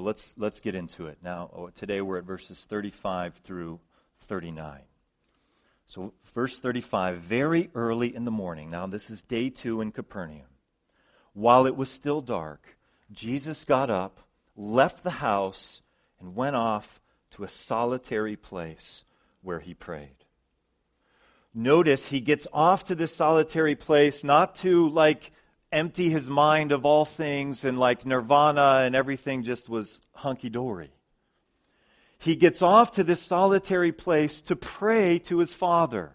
Let's, let's get into it. Now, oh, today we're at verses 35 through 39. So, verse 35 very early in the morning, now this is day two in Capernaum, while it was still dark, Jesus got up, left the house, and went off to a solitary place where he prayed. Notice he gets off to this solitary place not to like empty his mind of all things and like nirvana and everything just was hunky dory. He gets off to this solitary place to pray to his Father.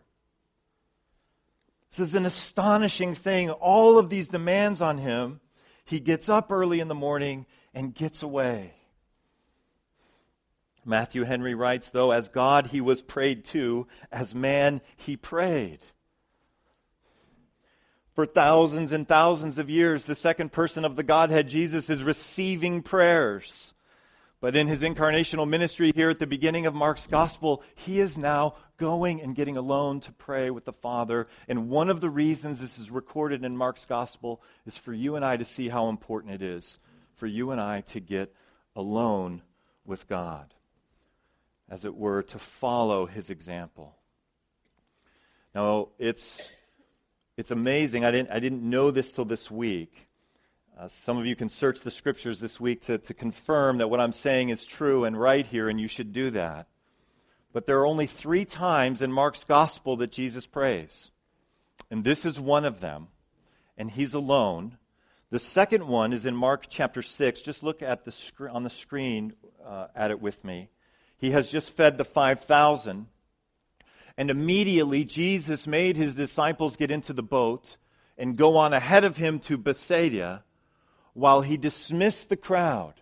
This is an astonishing thing. All of these demands on him. He gets up early in the morning and gets away. Matthew Henry writes, though, as God he was prayed to, as man he prayed. For thousands and thousands of years, the second person of the Godhead, Jesus, is receiving prayers. But in his incarnational ministry here at the beginning of Mark's gospel, he is now going and getting alone to pray with the Father. And one of the reasons this is recorded in Mark's gospel is for you and I to see how important it is for you and I to get alone with God, as it were, to follow his example. Now, it's it's amazing. I didn't, I didn't know this till this week. Uh, some of you can search the scriptures this week to, to confirm that what I'm saying is true and right here, and you should do that. But there are only three times in Mark's gospel that Jesus prays. And this is one of them. And he's alone. The second one is in Mark chapter 6. Just look at the on the screen uh, at it with me. He has just fed the 5,000. And immediately Jesus made his disciples get into the boat and go on ahead of him to Bethsaida while he dismissed the crowd.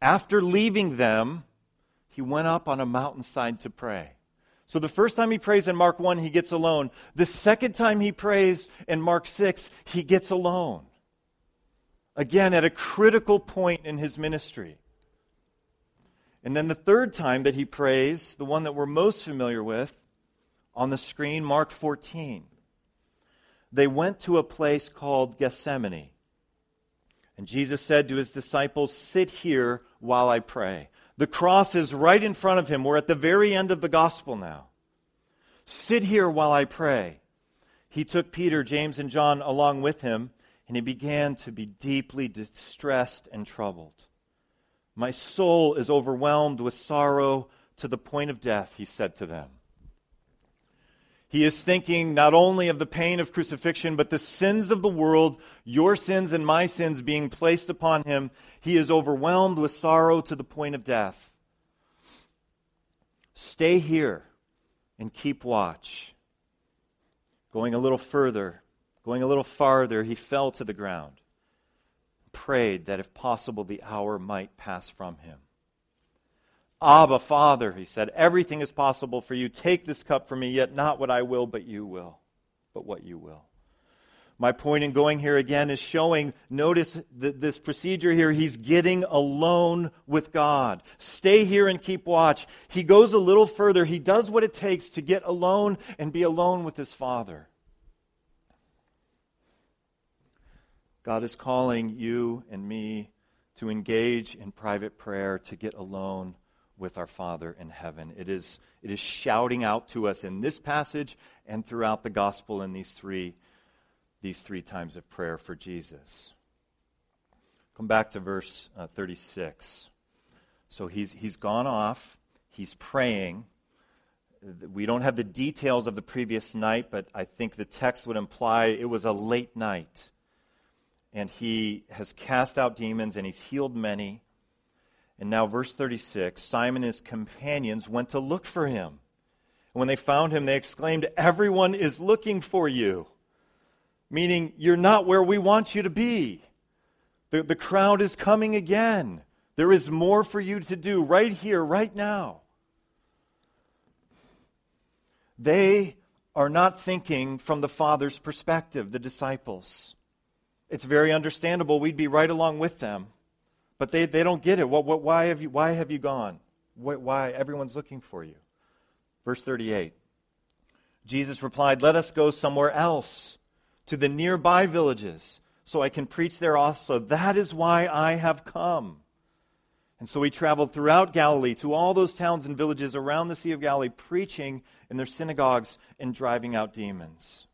After leaving them, he went up on a mountainside to pray. So the first time he prays in Mark 1, he gets alone. The second time he prays in Mark 6, he gets alone. Again, at a critical point in his ministry. And then the third time that he prays, the one that we're most familiar with, on the screen, Mark 14. They went to a place called Gethsemane. And Jesus said to his disciples, Sit here while I pray. The cross is right in front of him. We're at the very end of the gospel now. Sit here while I pray. He took Peter, James, and John along with him, and he began to be deeply distressed and troubled. My soul is overwhelmed with sorrow to the point of death, he said to them. He is thinking not only of the pain of crucifixion, but the sins of the world, your sins and my sins being placed upon him. He is overwhelmed with sorrow to the point of death. Stay here and keep watch. Going a little further, going a little farther, he fell to the ground prayed that if possible the hour might pass from him. Abba, Father, he said, everything is possible for you. Take this cup from me, yet not what I will, but you will, but what you will. My point in going here again is showing, notice that this procedure here. He's getting alone with God. Stay here and keep watch. He goes a little further. He does what it takes to get alone and be alone with his Father. God is calling you and me to engage in private prayer, to get alone with our Father in heaven. It is, it is shouting out to us in this passage and throughout the gospel in these three, these three times of prayer for Jesus. Come back to verse uh, 36. So he's, he's gone off, he's praying. We don't have the details of the previous night, but I think the text would imply it was a late night and he has cast out demons and he's healed many. And now, verse 36 Simon and his companions went to look for him. And when they found him, they exclaimed, Everyone is looking for you. Meaning, you're not where we want you to be. The, the crowd is coming again. There is more for you to do right here, right now. They are not thinking from the Father's perspective, the disciples. It's very understandable. We'd be right along with them. But they, they don't get it. What, what, why, have you, why have you gone? Why, why? Everyone's looking for you. Verse 38. Jesus replied, Let us go somewhere else, to the nearby villages, so I can preach there also. That is why I have come. And so he traveled throughout Galilee to all those towns and villages around the Sea of Galilee, preaching in their synagogues and driving out demons.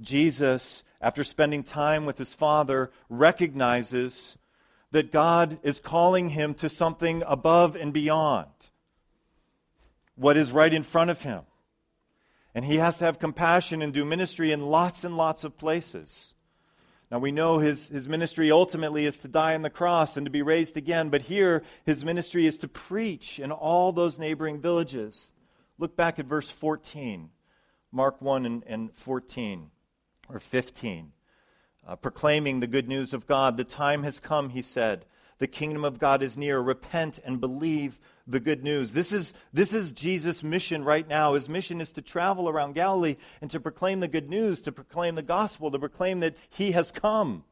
Jesus, after spending time with his Father, recognizes that God is calling him to something above and beyond what is right in front of him. And he has to have compassion and do ministry in lots and lots of places. Now we know his, his ministry ultimately is to die on the cross and to be raised again, but here his ministry is to preach in all those neighboring villages. Look back at verse 14, Mark 1 and, and 14 or 15. Uh, proclaiming the good news of God. The time has come, he said. The kingdom of God is near. Repent and believe the good news. This is, this is Jesus' mission right now. His mission is to travel around Galilee and to proclaim the good news, to proclaim the gospel, to proclaim that he has come,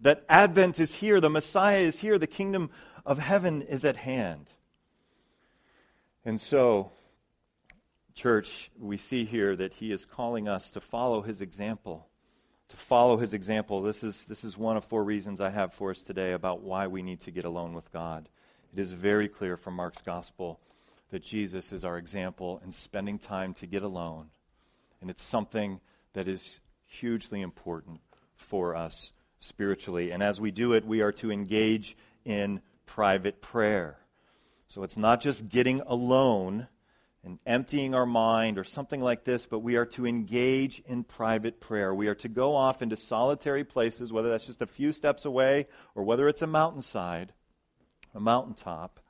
that Advent is here, the Messiah is here, the kingdom of heaven is at hand. And so, church, we see here that he is calling us to follow his example. To follow his example. This is, this is one of four reasons I have for us today about why we need to get alone with God. It is very clear from Mark's gospel that Jesus is our example in spending time to get alone. And it's something that is hugely important for us spiritually. And as we do it, we are to engage in private prayer. So it's not just getting alone and emptying our mind or something like this, but we are to engage in private prayer. We are to go off into solitary places, whether that's just a few steps away or whether it's a mountainside a mountaintop,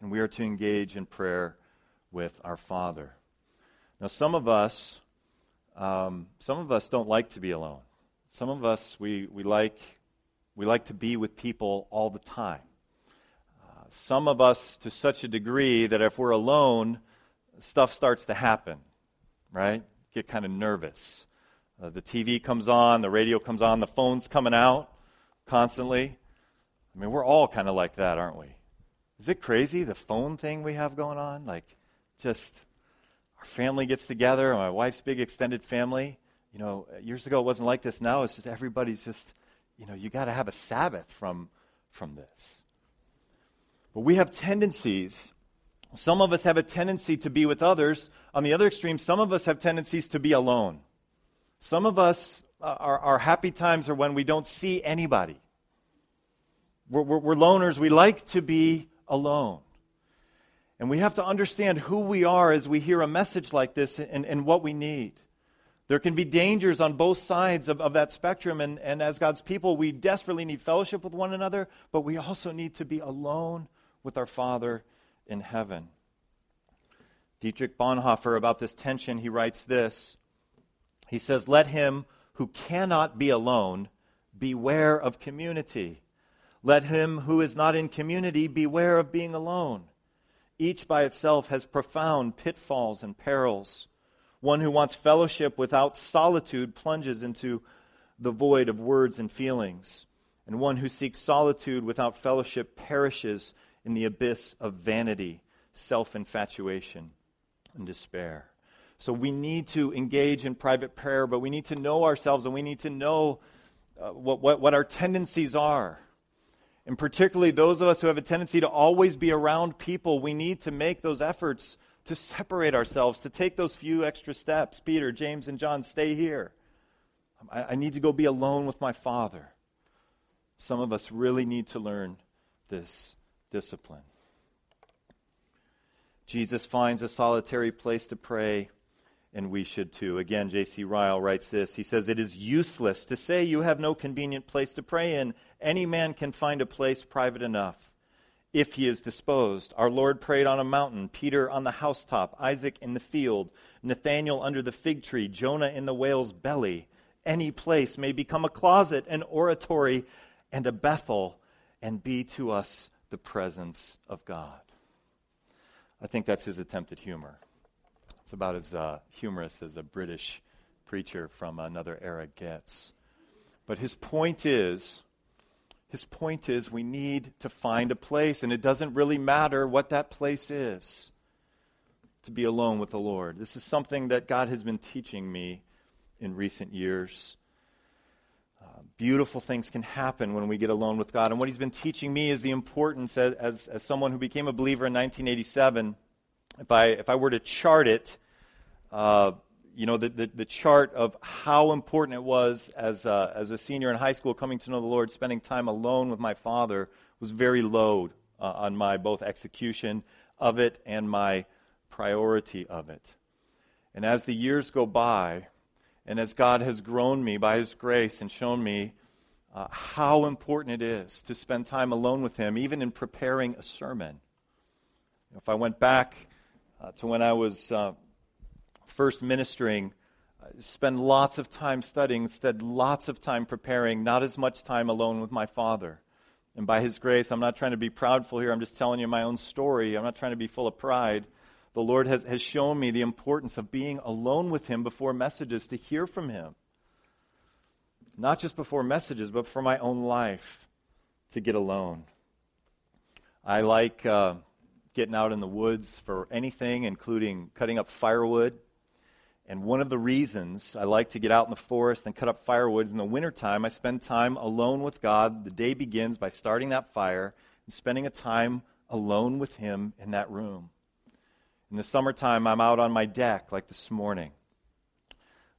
and we are to engage in prayer with our Father. Now, some of us, um, some of us don't like to be alone. Some of us, we, we, like, we like to be with people all the time. Uh, some of us, to such a degree that if we're alone, stuff starts to happen, right? Get kind of nervous. Uh, the TV comes on, the radio comes on, the phone's coming out constantly. I mean, we're all kind of like that, aren't we? Is it crazy, the phone thing we have going on? Like, just our family gets together, my wife's big extended family. You know, years ago it wasn't like this. Now it's just everybody's just, you know, you got to have a Sabbath from, from this. But we have tendencies. Some of us have a tendency to be with others. On the other extreme, some of us have tendencies to be alone. Some of us, uh, our, our happy times are when we don't see anybody. We're, we're, we're loners. We like to be alone. And we have to understand who we are as we hear a message like this and, and what we need. There can be dangers on both sides of, of that spectrum, and, and as God's people, we desperately need fellowship with one another, but we also need to be alone with our Father in heaven. Dietrich Bonhoeffer, about this tension, he writes this. He says, Let him who cannot be alone beware of community. Let him who is not in community beware of being alone. Each by itself has profound pitfalls and perils. One who wants fellowship without solitude plunges into the void of words and feelings. And one who seeks solitude without fellowship perishes in the abyss of vanity, self infatuation, and despair. So we need to engage in private prayer, but we need to know ourselves and we need to know uh, what, what, what our tendencies are. And particularly those of us who have a tendency to always be around people, we need to make those efforts to separate ourselves, to take those few extra steps. Peter, James, and John, stay here. I, I need to go be alone with my Father. Some of us really need to learn this discipline. Jesus finds a solitary place to pray, and we should too. Again, J.C. Ryle writes this. He says, It is useless to say you have no convenient place to pray in any man can find a place private enough if he is disposed. Our Lord prayed on a mountain, Peter on the housetop, Isaac in the field, Nathanael under the fig tree, Jonah in the whale's belly. Any place may become a closet, an oratory, and a Bethel, and be to us the presence of God. I think that's his attempt at humor. It's about as uh, humorous as a British preacher from another era gets. But his point is his point is we need to find a place, and it doesn't really matter what that place is to be alone with the Lord. This is something that God has been teaching me in recent years. Uh, beautiful things can happen when we get alone with God. And what he's been teaching me is the importance, as, as, as someone who became a believer in 1987, if I, if I were to chart it, uh, you know, the, the, the, chart of how important it was as a, as a senior in high school coming to know the Lord, spending time alone with my father was very low uh, on my both execution of it and my priority of it. And as the years go by, and as God has grown me by His grace and shown me uh, how important it is to spend time alone with Him, even in preparing a sermon. If I went back uh, to when I was uh, first ministering, spend lots of time studying, instead, lots of time preparing, not as much time alone with my Father. And by His grace, I'm not trying to be proudful here. I'm just telling you my own story. I'm not trying to be full of pride. The Lord has, has shown me the importance of being alone with Him before messages to hear from Him. Not just before messages, but for my own life to get alone. I like uh, getting out in the woods for anything, including cutting up firewood. And one of the reasons I like to get out in the forest and cut up firewood is in the wintertime, I spend time alone with God. The day begins by starting that fire and spending a time alone with Him in that room. In the summertime, I'm out on my deck like this morning.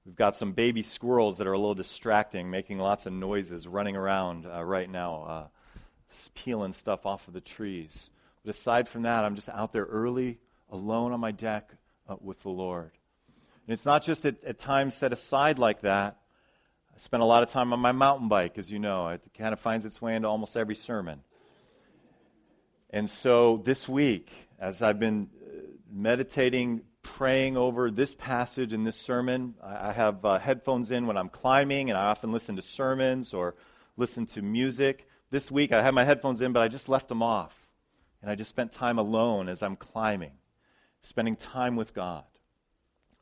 We've got some baby squirrels that are a little distracting, making lots of noises, running around uh, right now, uh, peeling stuff off of the trees. But aside from that, I'm just out there early, alone on my deck uh, with the Lord. And it's not just at, at times set aside like that. I spend a lot of time on my mountain bike, as you know. It kind of finds its way into almost every sermon. And so this week, as I've been meditating, praying over this passage in this sermon, I have uh, headphones in when I'm climbing, and I often listen to sermons or listen to music. This week, I had my headphones in, but I just left them off. And I just spent time alone as I'm climbing, spending time with God.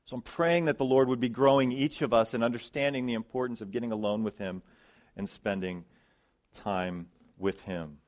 So I'm praying that the Lord would be growing each of us in understanding the importance of getting alone with Him and spending time with Him.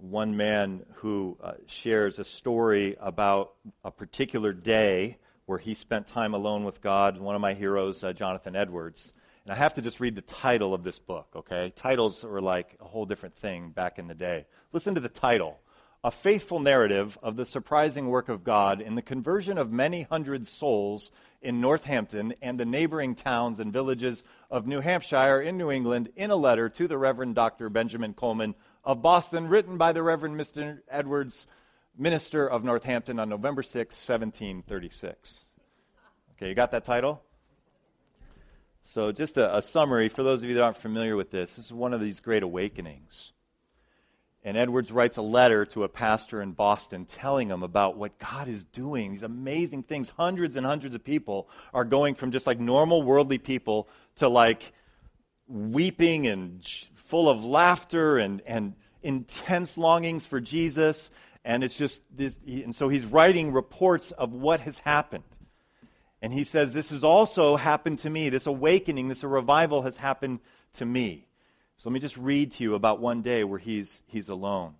One man who uh, shares a story about a particular day where he spent time alone with God, one of my heroes, uh, Jonathan Edwards. And I have to just read the title of this book, okay? Titles were like a whole different thing back in the day. Listen to the title a faithful narrative of the surprising work of God in the conversion of many hundred souls in Northampton and the neighboring towns and villages of New Hampshire in New England in a letter to the Reverend Dr. Benjamin Colman of Boston, written by the Reverend Mr. Edwards, minister of Northampton, on November 6, 1736. Okay, you got that title? So, just a, a summary for those of you that aren't familiar with this, this is one of these great awakenings. And Edwards writes a letter to a pastor in Boston telling him about what God is doing, these amazing things. Hundreds and hundreds of people are going from just like normal worldly people to like weeping and full of laughter and, and intense longings for Jesus. And it's just this, and so he's writing reports of what has happened. And he says, This has also happened to me. This awakening, this revival has happened to me. So let me just read to you about one day where he's, he's alone.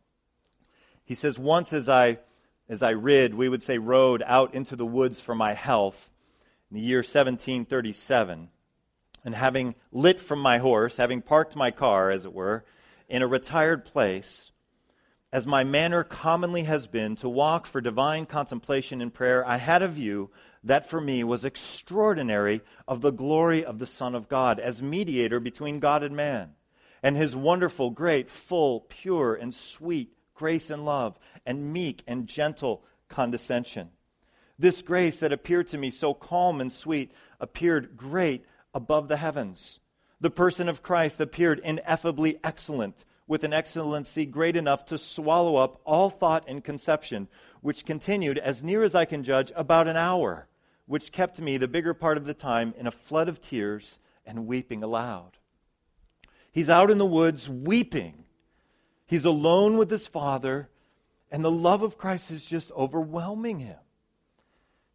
He says, Once as I, as I rid, we would say rode out into the woods for my health in the year 1737, and having lit from my horse, having parked my car, as it were, in a retired place, as my manner commonly has been to walk for divine contemplation and prayer, I had a view that for me was extraordinary of the glory of the Son of God as mediator between God and man and his wonderful, great, full, pure, and sweet grace and love, and meek and gentle condescension. This grace that appeared to me so calm and sweet appeared great above the heavens. The person of Christ appeared ineffably excellent, with an excellency great enough to swallow up all thought and conception, which continued, as near as I can judge, about an hour, which kept me the bigger part of the time in a flood of tears and weeping aloud. He's out in the woods weeping. He's alone with his father, and the love of Christ is just overwhelming him.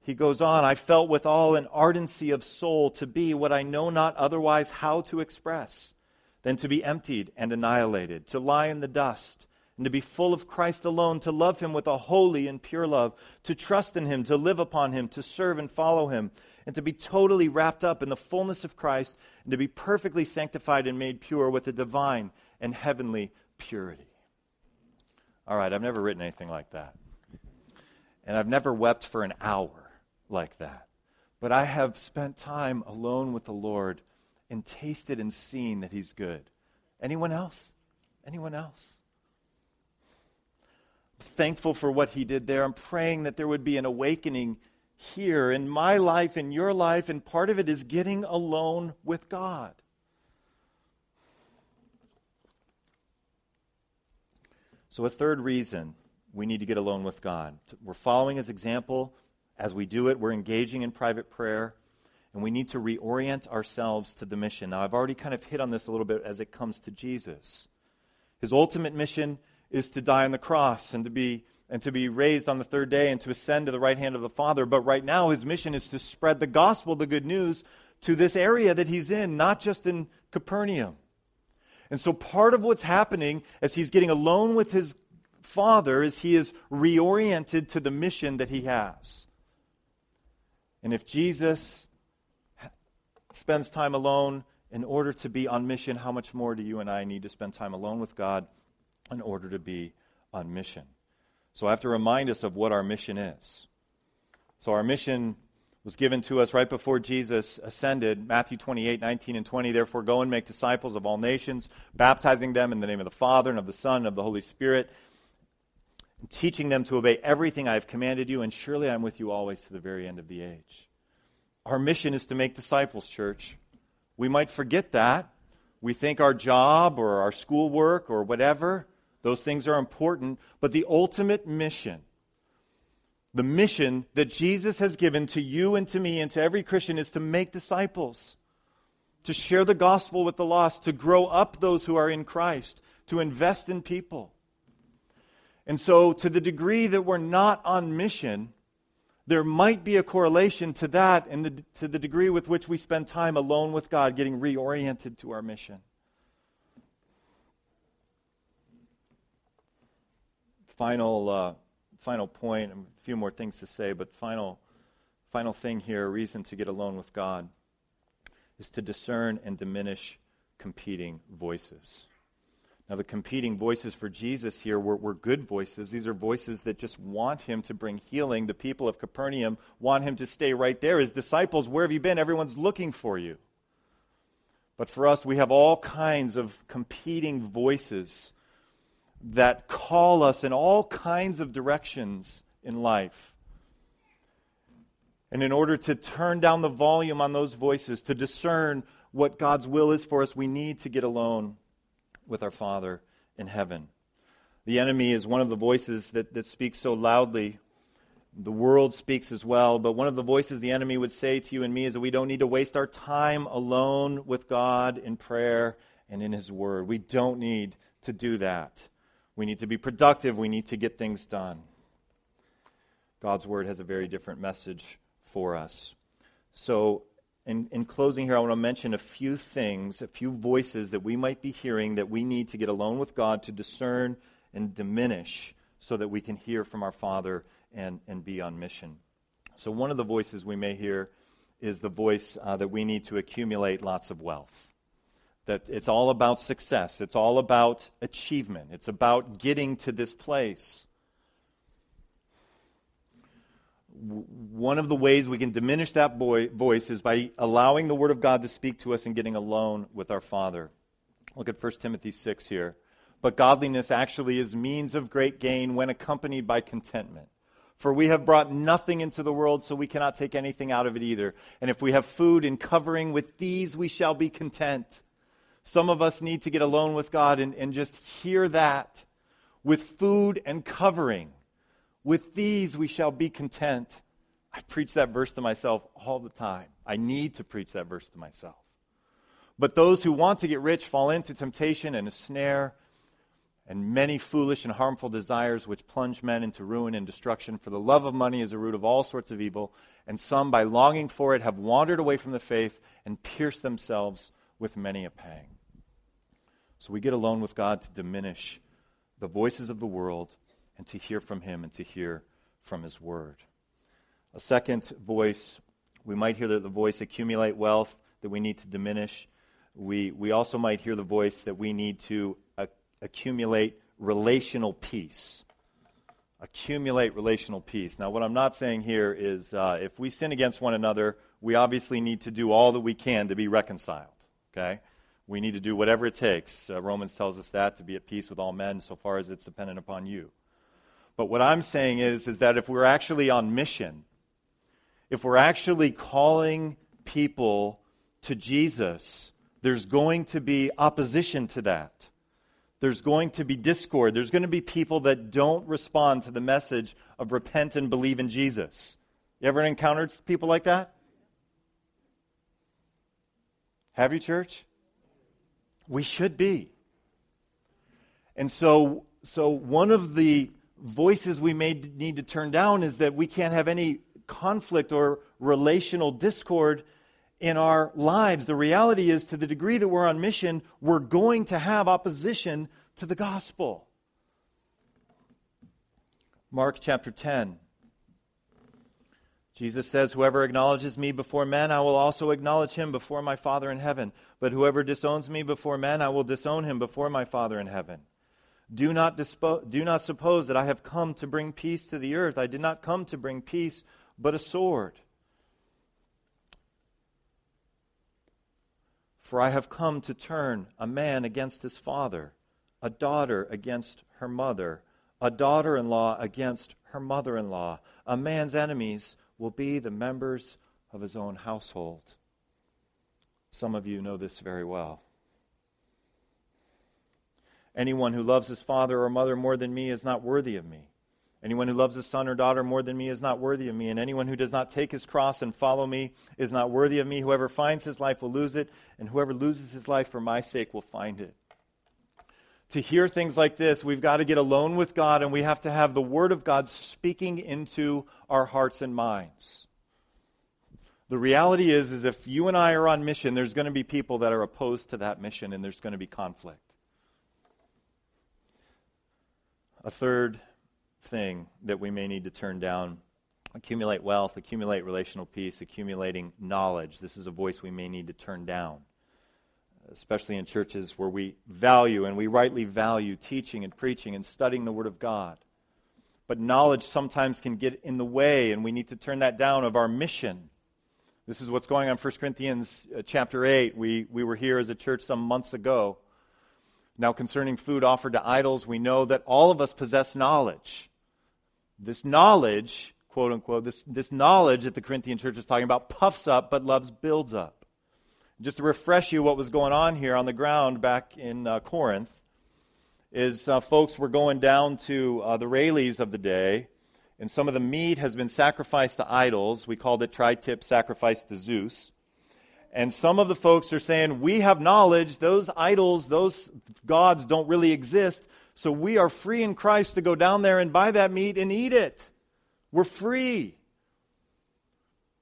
He goes on, I felt with all an ardency of soul to be what I know not otherwise how to express than to be emptied and annihilated, to lie in the dust, and to be full of Christ alone, to love him with a holy and pure love, to trust in him, to live upon him, to serve and follow him, and to be totally wrapped up in the fullness of Christ and to be perfectly sanctified and made pure with a divine and heavenly purity. All right, I've never written anything like that. And I've never wept for an hour like that. But I have spent time alone with the Lord and tasted and seen that He's good. Anyone else? Anyone else? I'm thankful for what He did there. I'm praying that there would be an awakening here in my life, in your life, and part of it is getting alone with God. So, a third reason we need to get alone with God. We're following his example. As we do it, we're engaging in private prayer, and we need to reorient ourselves to the mission. Now, I've already kind of hit on this a little bit as it comes to Jesus. His ultimate mission is to die on the cross and to be and to be raised on the third day and to ascend to the right hand of the Father. But right now, his mission is to spread the gospel, the good news, to this area that he's in, not just in Capernaum. And so, part of what's happening as he's getting alone with his Father is he is reoriented to the mission that he has. And if Jesus spends time alone in order to be on mission, how much more do you and I need to spend time alone with God in order to be on mission? So I have to remind us of what our mission is. So our mission was given to us right before Jesus ascended. Matthew 28, 19, and 20. Therefore, go and make disciples of all nations, baptizing them in the name of the Father and of the Son and of the Holy Spirit, and teaching them to obey everything I have commanded you, and surely I'm with you always to the very end of the age. Our mission is to make disciples, church. We might forget that. We think our job or our schoolwork or whatever, those things are important, but the ultimate mission the mission that Jesus has given to you and to me and to every Christian is to make disciples, to share the gospel with the lost, to grow up those who are in Christ, to invest in people. And so, to the degree that we're not on mission, there might be a correlation to that and the, to the degree with which we spend time alone with God, getting reoriented to our mission. Final. Uh, final point, a few more things to say, but final, final thing here, a reason to get alone with God, is to discern and diminish competing voices. Now, the competing voices for Jesus here were, were, good voices. These are voices that just want him to bring healing. The people of Capernaum want him to stay right there. His disciples, where have you been? Everyone's looking for you. But for us, we have all kinds of competing voices that call us in all kinds of directions in life. And in order to turn down the volume on those voices, to discern what God's will is for us, we need to get alone with our Father in heaven. The enemy is one of the voices that, that speaks so loudly. The world speaks as well, but one of the voices the enemy would say to you and me is that we don't need to waste our time alone with God in prayer and in His Word. We don't need to do that. We need to be productive. We need to get things done. God's word has a very different message for us. So, in, in closing here, I want to mention a few things, a few voices that we might be hearing that we need to get alone with God to discern and diminish so that we can hear from our Father and, and be on mission. So, one of the voices we may hear is the voice uh, that we need to accumulate lots of wealth that it's all about success, it's all about achievement, it's about getting to this place. One of the ways we can diminish that voice is by allowing the Word of God to speak to us and getting alone with our Father. Look at 1 Timothy 6 here. But godliness actually is means of great gain when accompanied by contentment. For we have brought nothing into the world, so we cannot take anything out of it either. And if we have food and covering, with these we shall be content. Some of us need to get alone with God and, and just hear that with food and covering. With these we shall be content. I preach that verse to myself all the time. I need to preach that verse to myself. But those who want to get rich fall into temptation and a snare and many foolish and harmful desires which plunge men into ruin and destruction. For the love of money is the root of all sorts of evil, and some, by longing for it, have wandered away from the faith and pierced themselves with many a pang. So we get alone with God to diminish the voices of the world and to hear from Him and to hear from His Word. A second voice We might hear the, the voice accumulate wealth that we need to diminish. We, we also might hear the voice that we need to accumulate relational peace. Accumulate relational peace. Now, what I'm not saying here is uh, if we sin against one another, we obviously need to do all that we can to be reconciled. Okay? We need to do whatever it takes. Uh, Romans tells us that to be at peace with all men so far as it's dependent upon you. But what I'm saying is, is that if we're actually on mission, if we're actually calling people to Jesus, there's going to be opposition to that. There's going to be discord. There's going to be people that don't respond to the message of repent and believe in Jesus. You ever encountered people like that? Have you, church? We should be. And so, so one of the voices we may need to turn down is that we can't have any conflict or relational discord in our lives. The reality is, to the degree that we're on mission, we're going to have opposition to the gospel. Mark chapter 10. Jesus says, Whoever acknowledges me before men, I will also acknowledge him before my Father in heaven. But whoever disowns me before men, I will disown him before my Father in heaven. Do not, dispo- do not suppose that I have come to bring peace to the earth. I did not come to bring peace, but a sword. For I have come to turn a man against his father, a daughter against her mother, a daughter in law against her mother in law. A man's enemies will be the members of his own household. Some of you know this very well. Anyone who loves his father or mother more than me is not worthy of me. Anyone who loves his son or daughter more than me is not worthy of me, and anyone who does not take his cross and follow me is not worthy of me. Whoever finds his life will lose it, and whoever loses his life for my sake will find it. To hear things like this, we've got to get alone with God, and we have to have the Word of God speaking into our hearts and minds. The reality is, is if you and I are on mission, there's going to be people that are opposed to that mission, and there's going to be conflict. A third thing that we may need to turn down accumulate wealth, accumulate relational peace, accumulating knowledge. This is a voice we may need to turn down, especially in churches where we value and we rightly value teaching and preaching and studying the Word of God. But knowledge sometimes can get in the way, and we need to turn that down of our mission. This is what's going on in 1 Corinthians uh, chapter 8. We, we were here as a church some months ago. Now, concerning food offered to idols, we know that all of us possess knowledge. This knowledge, quote unquote, this, this knowledge that the Corinthian church is talking about puffs up, but loves builds up. Just to refresh you what was going on here on the ground back in uh, Corinth, is uh, folks were going down to uh, the Raley's of the day, and some of the meat has been sacrificed to idols. We called it tri tip sacrifice to Zeus. And some of the folks are saying, We have knowledge, those idols, those gods don't really exist, so we are free in Christ to go down there and buy that meat and eat it. We're free.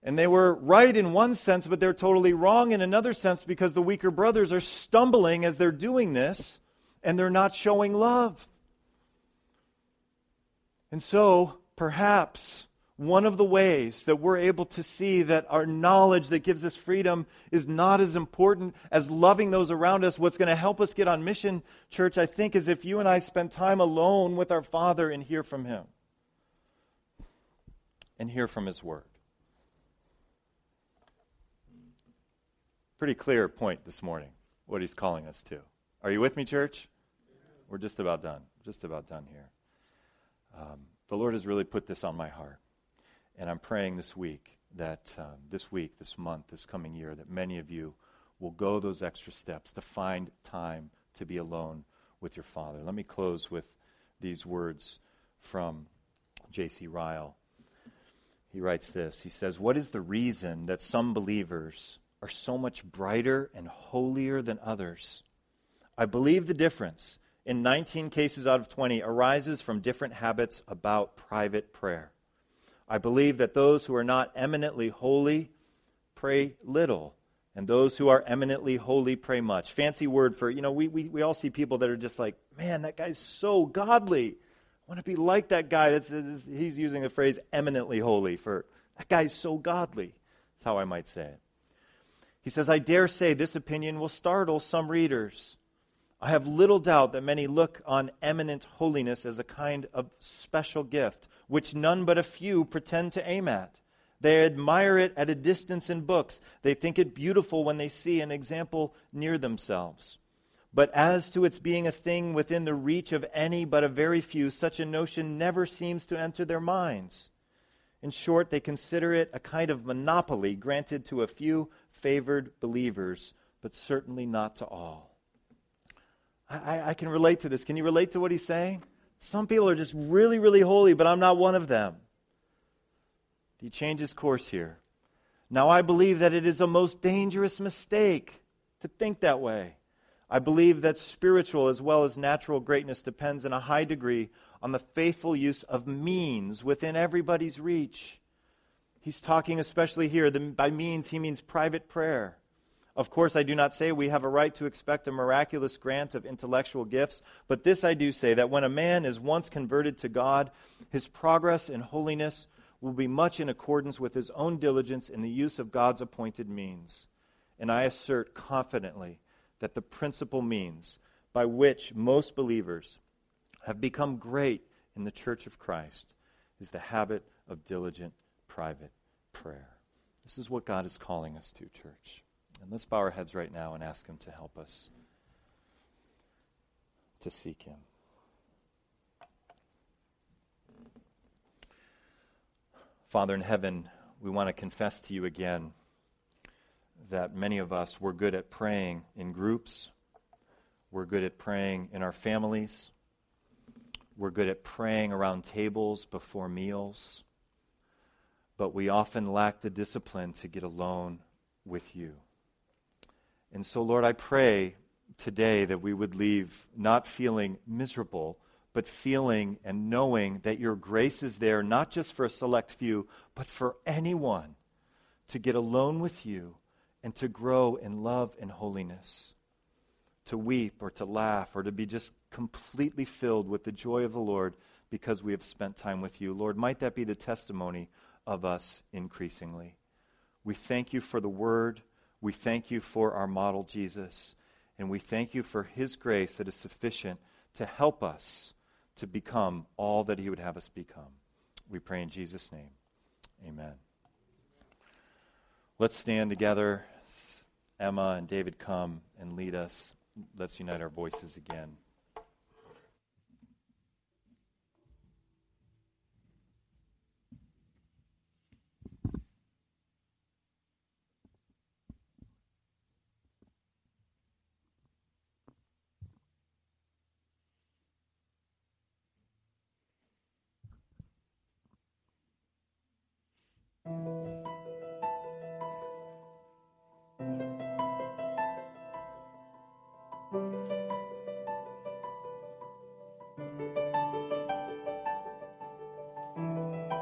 And they were right in one sense, but they're totally wrong in another sense because the weaker brothers are stumbling as they're doing this and they're not showing love. And so, perhaps one of the ways that we're able to see that our knowledge that gives us freedom is not as important as loving those around us. What's going to help us get on mission, church, I think, is if you and I spend time alone with our Father and hear from Him and hear from His Word. Pretty clear point this morning, what He's calling us to. Are you with me, church? We're just about done. Just about done here. Um, the Lord has really put this on my heart. And I'm praying this week that um, this week, this month, this coming year, that many of you will go those extra steps to find time to be alone with your Father. Let me close with these words from J.C. Ryle. He writes this He says, What is the reason that some believers are so much brighter and holier than others? I believe the difference in 19 cases out of 20 arises from different habits about private prayer. I believe that those who are not eminently holy pray little, and those who are eminently holy pray much. Fancy word for, you know, we, we, we all see people that are just like, man, that guy's so godly. I want to be like that guy. That's, that's, he's using the phrase eminently holy for that guy's so godly. That's how I might say it. He says, I dare say this opinion will startle some readers. I have little doubt that many look on eminent holiness as a kind of special gift, which none but a few pretend to aim at. They admire it at a distance in books. They think it beautiful when they see an example near themselves. But as to its being a thing within the reach of any but a very few, such a notion never seems to enter their minds. In short, they consider it a kind of monopoly granted to a few favored believers, but certainly not to all. I, I, can relate to this. Can you relate to what he's saying? Some people are just really, really holy, but I'm not one of them. He changes course here. Now, I believe that it is a most dangerous mistake to think that way. I believe that spiritual as well as natural greatness depends in a high degree on the faithful use of means within everybody's reach. He's talking especially here, the, by means, he means private prayer. Of course, I do not say we have a right to expect a miraculous grant of intellectual gifts, but this I do say that when a man is once converted to God, his progress in holiness will be much in accordance with his own diligence in the use of God's appointed means. And I assert confidently that the principal means by which most believers have become great in the church of Christ is the habit of diligent private prayer. This is what God is calling us to, church. And let's bow our heads right now and ask Him to help us to seek Him. Father in heaven, we want to confess to you again that many of us were good at praying in groups. We're good at praying in our families. We're good at praying around tables before meals. But we often lack the discipline to get alone with you. And so, Lord, I pray today that we would leave not feeling miserable, but feeling and knowing that your grace is there, not just for a select few, but for anyone to get alone with you and to grow in love and holiness, to weep or to laugh or to be just completely filled with the joy of the Lord because we have spent time with you. Lord, might that be the testimony of us increasingly. We thank you for the word. We thank you for our model, Jesus. And we thank you for his grace that is sufficient to help us to become all that he would have us become. We pray in Jesus' name. Amen. Let's stand together. Emma and David come and lead us. Let's unite our voices again.